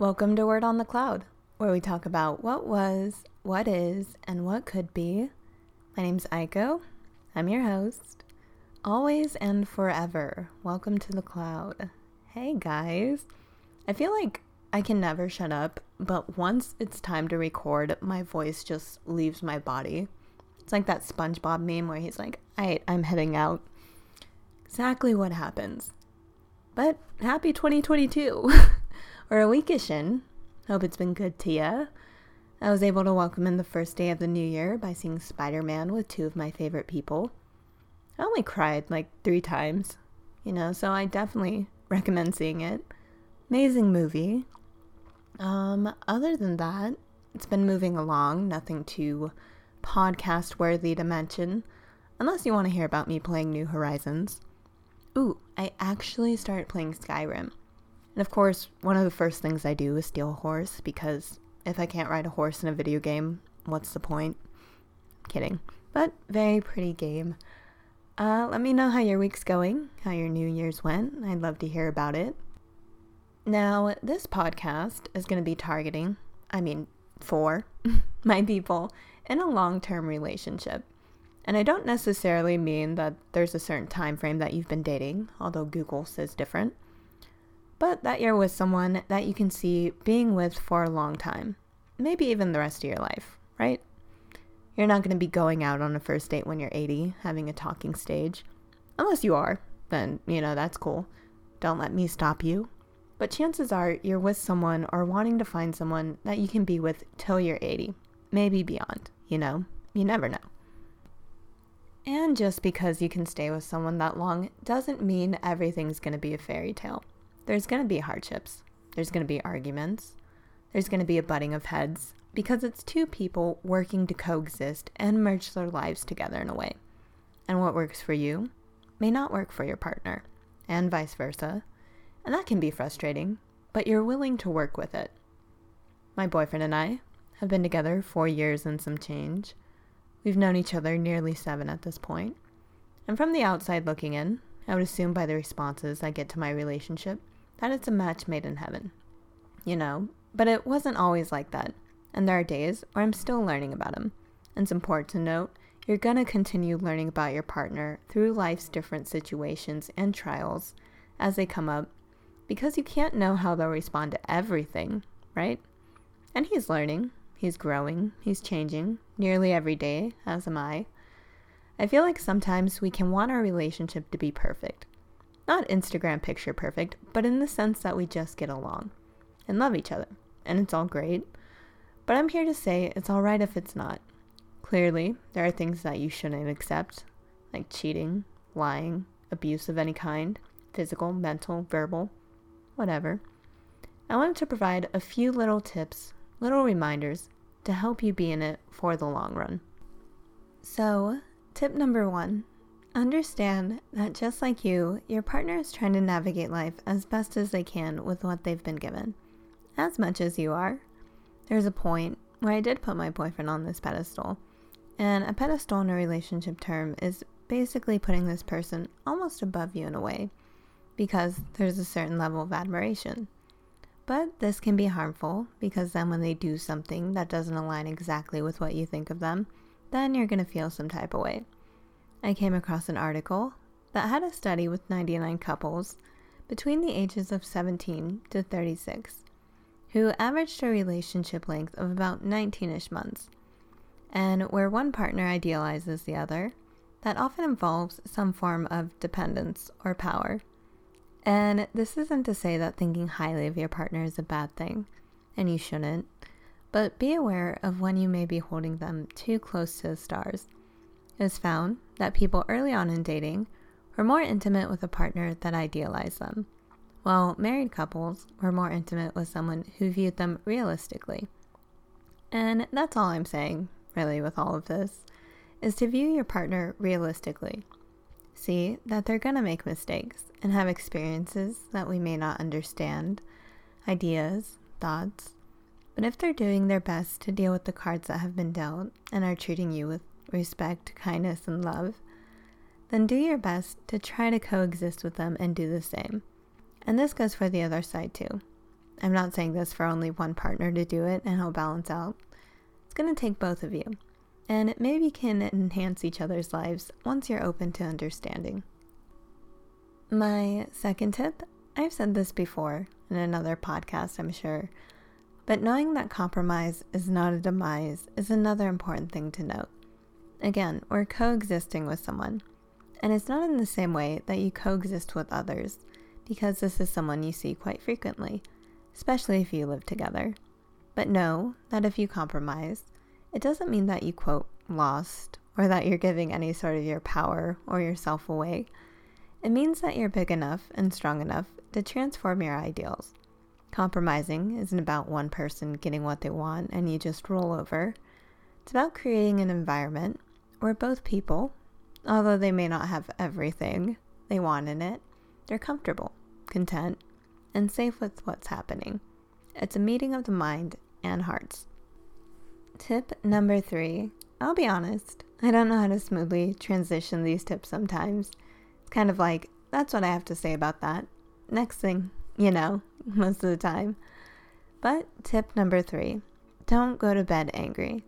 Welcome to Word on the Cloud, where we talk about what was, what is, and what could be. My name's Aiko. I'm your host. Always and forever. Welcome to the cloud. Hey guys. I feel like I can never shut up, but once it's time to record, my voice just leaves my body. It's like that SpongeBob meme where he's like, Alright, I'm heading out. Exactly what happens. But happy 2022. We're a weekish in. Hope it's been good to ya. I was able to welcome in the first day of the new year by seeing Spider Man with two of my favorite people. I only cried like three times, you know, so I definitely recommend seeing it. Amazing movie. Um, other than that, it's been moving along, nothing too podcast worthy to mention, unless you want to hear about me playing New Horizons. Ooh, I actually started playing Skyrim. And of course, one of the first things I do is steal a horse because if I can't ride a horse in a video game, what's the point? Kidding. But very pretty game. Uh, let me know how your week's going, how your New Year's went. I'd love to hear about it. Now, this podcast is going to be targeting, I mean, for my people in a long term relationship. And I don't necessarily mean that there's a certain time frame that you've been dating, although Google says different, but that you're with someone that you can see being with for a long time, maybe even the rest of your life, right? You're not going to be going out on a first date when you're 80, having a talking stage. Unless you are, then, you know, that's cool. Don't let me stop you. But chances are you're with someone or wanting to find someone that you can be with till you're 80, maybe beyond, you know? You never know. And just because you can stay with someone that long doesn't mean everything's going to be a fairy tale. There's going to be hardships, there's going to be arguments, there's going to be a butting of heads, because it's two people working to coexist and merge their lives together in a way. And what works for you may not work for your partner, and vice versa. And that can be frustrating, but you're willing to work with it. My boyfriend and I have been together four years and some change. We've known each other nearly seven at this point. And from the outside looking in, I would assume by the responses I get to my relationship that it's a match made in heaven. You know, but it wasn't always like that and there are days where I'm still learning about him. And it's important to note you're going to continue learning about your partner through life's different situations and trials as they come up because you can't know how they'll respond to everything, right? And he's learning, he's growing, he's changing nearly every day, as am I. I feel like sometimes we can want our relationship to be perfect. Not Instagram picture perfect, but in the sense that we just get along and love each other. And it's all great. But I'm here to say it's alright if it's not. Clearly, there are things that you shouldn't accept, like cheating, lying, abuse of any kind physical, mental, verbal, whatever. I wanted to provide a few little tips, little reminders to help you be in it for the long run. So, tip number one understand that just like you, your partner is trying to navigate life as best as they can with what they've been given, as much as you are. There's a point where I did put my boyfriend on this pedestal. And a pedestal in a relationship term is basically putting this person almost above you in a way because there's a certain level of admiration. But this can be harmful because then when they do something that doesn't align exactly with what you think of them, then you're going to feel some type of way. I came across an article that had a study with 99 couples between the ages of 17 to 36 who averaged a relationship length of about 19 ish months. And where one partner idealizes the other, that often involves some form of dependence or power. And this isn't to say that thinking highly of your partner is a bad thing, and you shouldn't, but be aware of when you may be holding them too close to the stars. Is found that people early on in dating were more intimate with a partner that idealized them while married couples were more intimate with someone who viewed them realistically. And that's all I'm saying, really, with all of this, is to view your partner realistically. See that they're going to make mistakes and have experiences that we may not understand, ideas, thoughts. But if they're doing their best to deal with the cards that have been dealt and are treating you with respect, kindness, and love, then do your best to try to coexist with them and do the same. And this goes for the other side too. I'm not saying this for only one partner to do it and it'll balance out. It's going to take both of you, and it maybe can enhance each other's lives once you're open to understanding. My second tip I've said this before in another podcast, I'm sure, but knowing that compromise is not a demise is another important thing to note. Again, we're coexisting with someone, and it's not in the same way that you coexist with others, because this is someone you see quite frequently, especially if you live together. But know that if you compromise, it doesn't mean that you, quote, lost, or that you're giving any sort of your power or yourself away. It means that you're big enough and strong enough to transform your ideals. Compromising isn't about one person getting what they want and you just roll over. It's about creating an environment where both people, although they may not have everything they want in it, they're comfortable, content, and safe with what's happening. It's a meeting of the mind and hearts. Tip number three I'll be honest, I don't know how to smoothly transition these tips sometimes. It's kind of like, that's what I have to say about that. Next thing, you know, most of the time. But tip number three don't go to bed angry.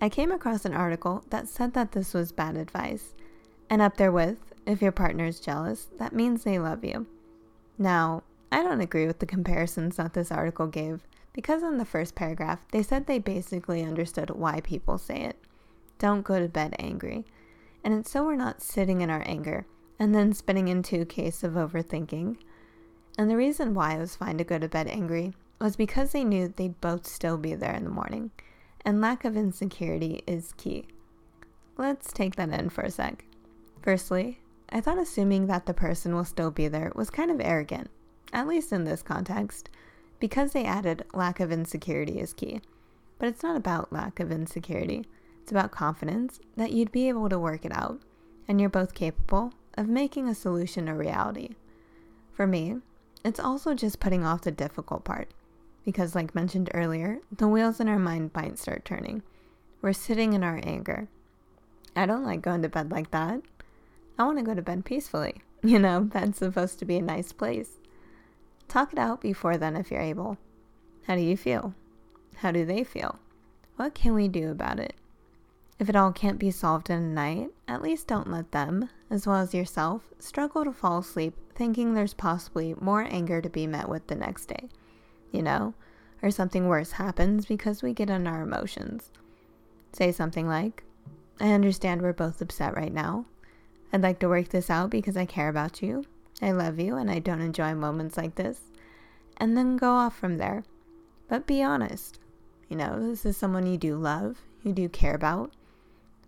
I came across an article that said that this was bad advice. And up there with, if your partner is jealous, that means they love you. Now, I don't agree with the comparisons that this article gave because in the first paragraph, they said they basically understood why people say it. Don't go to bed angry. And it's so we're not sitting in our anger and then spinning into a case of overthinking. And the reason why it was fine to go to bed angry was because they knew they'd both still be there in the morning. And lack of insecurity is key. Let's take that in for a sec. Firstly, I thought assuming that the person will still be there was kind of arrogant, at least in this context, because they added lack of insecurity is key. But it's not about lack of insecurity, it's about confidence that you'd be able to work it out, and you're both capable of making a solution a reality. For me, it's also just putting off the difficult part, because, like mentioned earlier, the wheels in our mind might start turning. We're sitting in our anger. I don't like going to bed like that. I want to go to bed peacefully. You know, bed's supposed to be a nice place. Talk it out before then if you're able. How do you feel? How do they feel? What can we do about it? If it all can't be solved in a night, at least don't let them, as well as yourself, struggle to fall asleep thinking there's possibly more anger to be met with the next day. You know? Or something worse happens because we get in our emotions. Say something like, I understand we're both upset right now. I'd like to work this out because I care about you. I love you and I don't enjoy moments like this. And then go off from there. But be honest. You know, this is someone you do love, you do care about,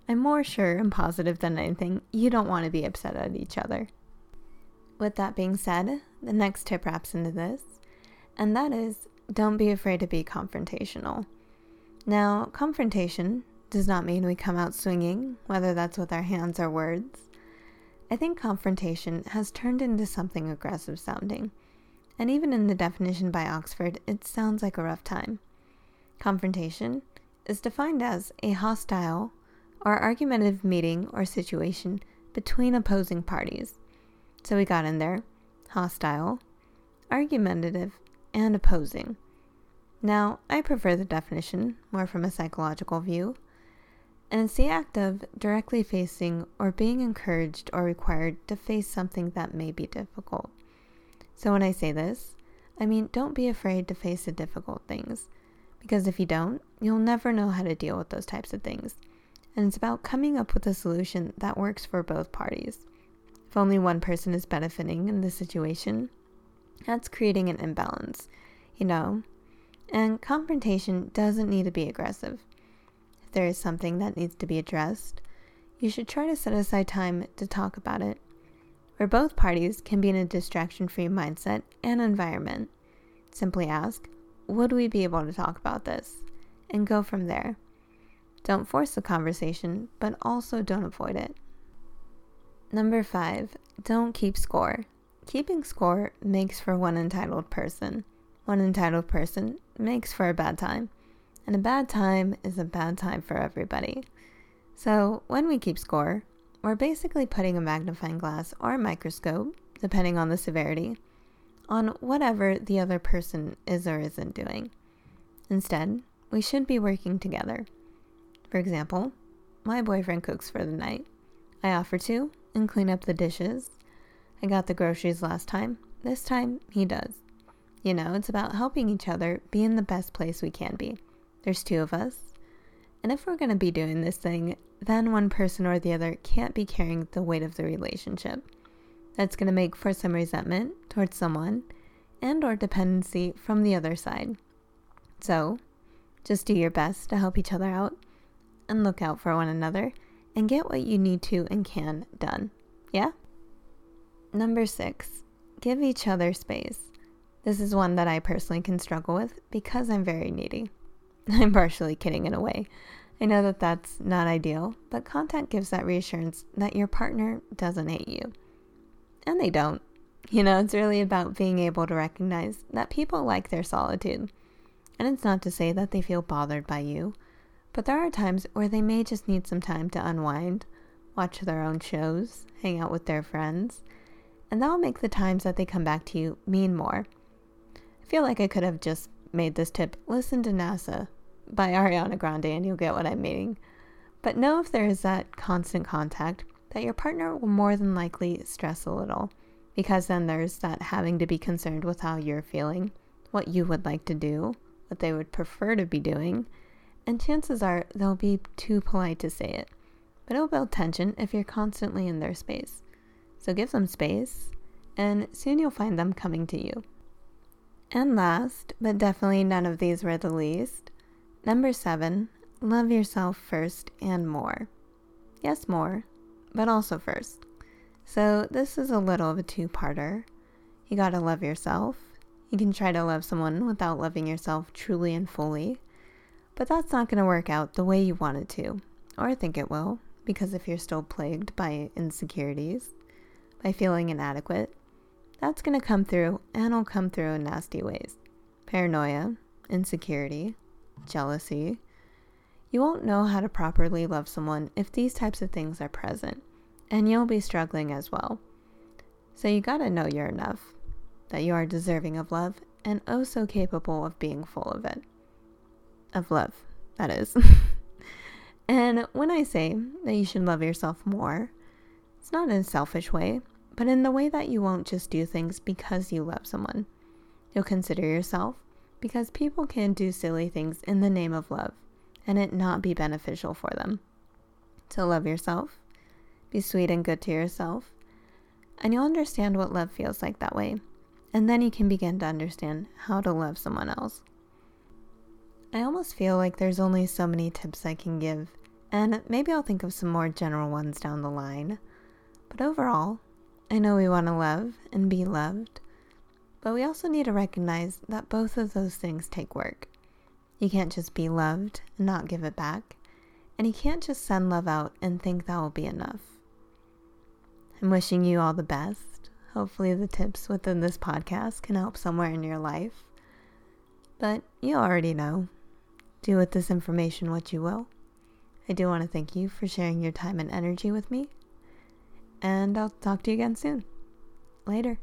I'm more sure and positive than anything you don't want to be upset at each other. With that being said, the next tip wraps into this, and that is don't be afraid to be confrontational. Now, confrontation does not mean we come out swinging, whether that's with our hands or words. I think confrontation has turned into something aggressive sounding, and even in the definition by Oxford, it sounds like a rough time. Confrontation is defined as a hostile or argumentative meeting or situation between opposing parties. So we got in there hostile, argumentative, and opposing. Now, I prefer the definition more from a psychological view, and it's the act of directly facing or being encouraged or required to face something that may be difficult. So when I say this, I mean don't be afraid to face the difficult things, because if you don't, you'll never know how to deal with those types of things and it's about coming up with a solution that works for both parties. If only one person is benefiting in the situation, that's creating an imbalance, you know? And confrontation doesn't need to be aggressive. If there is something that needs to be addressed, you should try to set aside time to talk about it, where both parties can be in a distraction free mindset and environment. Simply ask, Would we be able to talk about this? And go from there. Don't force the conversation, but also don't avoid it. Number five, don't keep score. Keeping score makes for one entitled person. One entitled person makes for a bad time. And a bad time is a bad time for everybody. So when we keep score, we're basically putting a magnifying glass or a microscope, depending on the severity, on whatever the other person is or isn't doing. Instead, we should be working together. For example, my boyfriend cooks for the night. I offer to and clean up the dishes. I got the groceries last time. This time, he does. You know, it's about helping each other be in the best place we can be. There's two of us. And if we're going to be doing this thing, then one person or the other can't be carrying the weight of the relationship. That's going to make for some resentment towards someone and or dependency from the other side. So, just do your best to help each other out and look out for one another and get what you need to and can done. Yeah? Number six, give each other space. This is one that I personally can struggle with because I'm very needy. I'm partially kidding in a way. I know that that's not ideal, but contact gives that reassurance that your partner doesn't hate you. And they don't. You know, it's really about being able to recognize that people like their solitude. And it's not to say that they feel bothered by you, but there are times where they may just need some time to unwind, watch their own shows, hang out with their friends, and that'll make the times that they come back to you mean more. I feel like I could have just made this tip listen to NASA by Ariana Grande and you'll get what I'm meaning. But know if there is that constant contact that your partner will more than likely stress a little because then there's that having to be concerned with how you're feeling, what you would like to do, what they would prefer to be doing, and chances are they'll be too polite to say it. But it'll build tension if you're constantly in their space. So give them space, and soon you'll find them coming to you. And last, but definitely none of these were the least, number seven, love yourself first and more. Yes, more, but also first. So this is a little of a two parter. You gotta love yourself. You can try to love someone without loving yourself truly and fully, but that's not gonna work out the way you want it to, or think it will, because if you're still plagued by insecurities, by feeling inadequate, that's going to come through and it'll come through in nasty ways. Paranoia, insecurity, jealousy. You won't know how to properly love someone if these types of things are present, and you'll be struggling as well. So you gotta know you're enough, that you are deserving of love, and oh so capable of being full of it. Of love, that is. and when I say that you should love yourself more, it's not in a selfish way, but in the way that you won't just do things because you love someone. You'll consider yourself because people can do silly things in the name of love and it not be beneficial for them. So love yourself, be sweet and good to yourself, and you'll understand what love feels like that way. And then you can begin to understand how to love someone else. I almost feel like there's only so many tips I can give, and maybe I'll think of some more general ones down the line. But overall, I know we want to love and be loved, but we also need to recognize that both of those things take work. You can't just be loved and not give it back, and you can't just send love out and think that will be enough. I'm wishing you all the best. Hopefully, the tips within this podcast can help somewhere in your life. But you already know. Do with this information what you will. I do want to thank you for sharing your time and energy with me and I'll talk to you again soon. Later.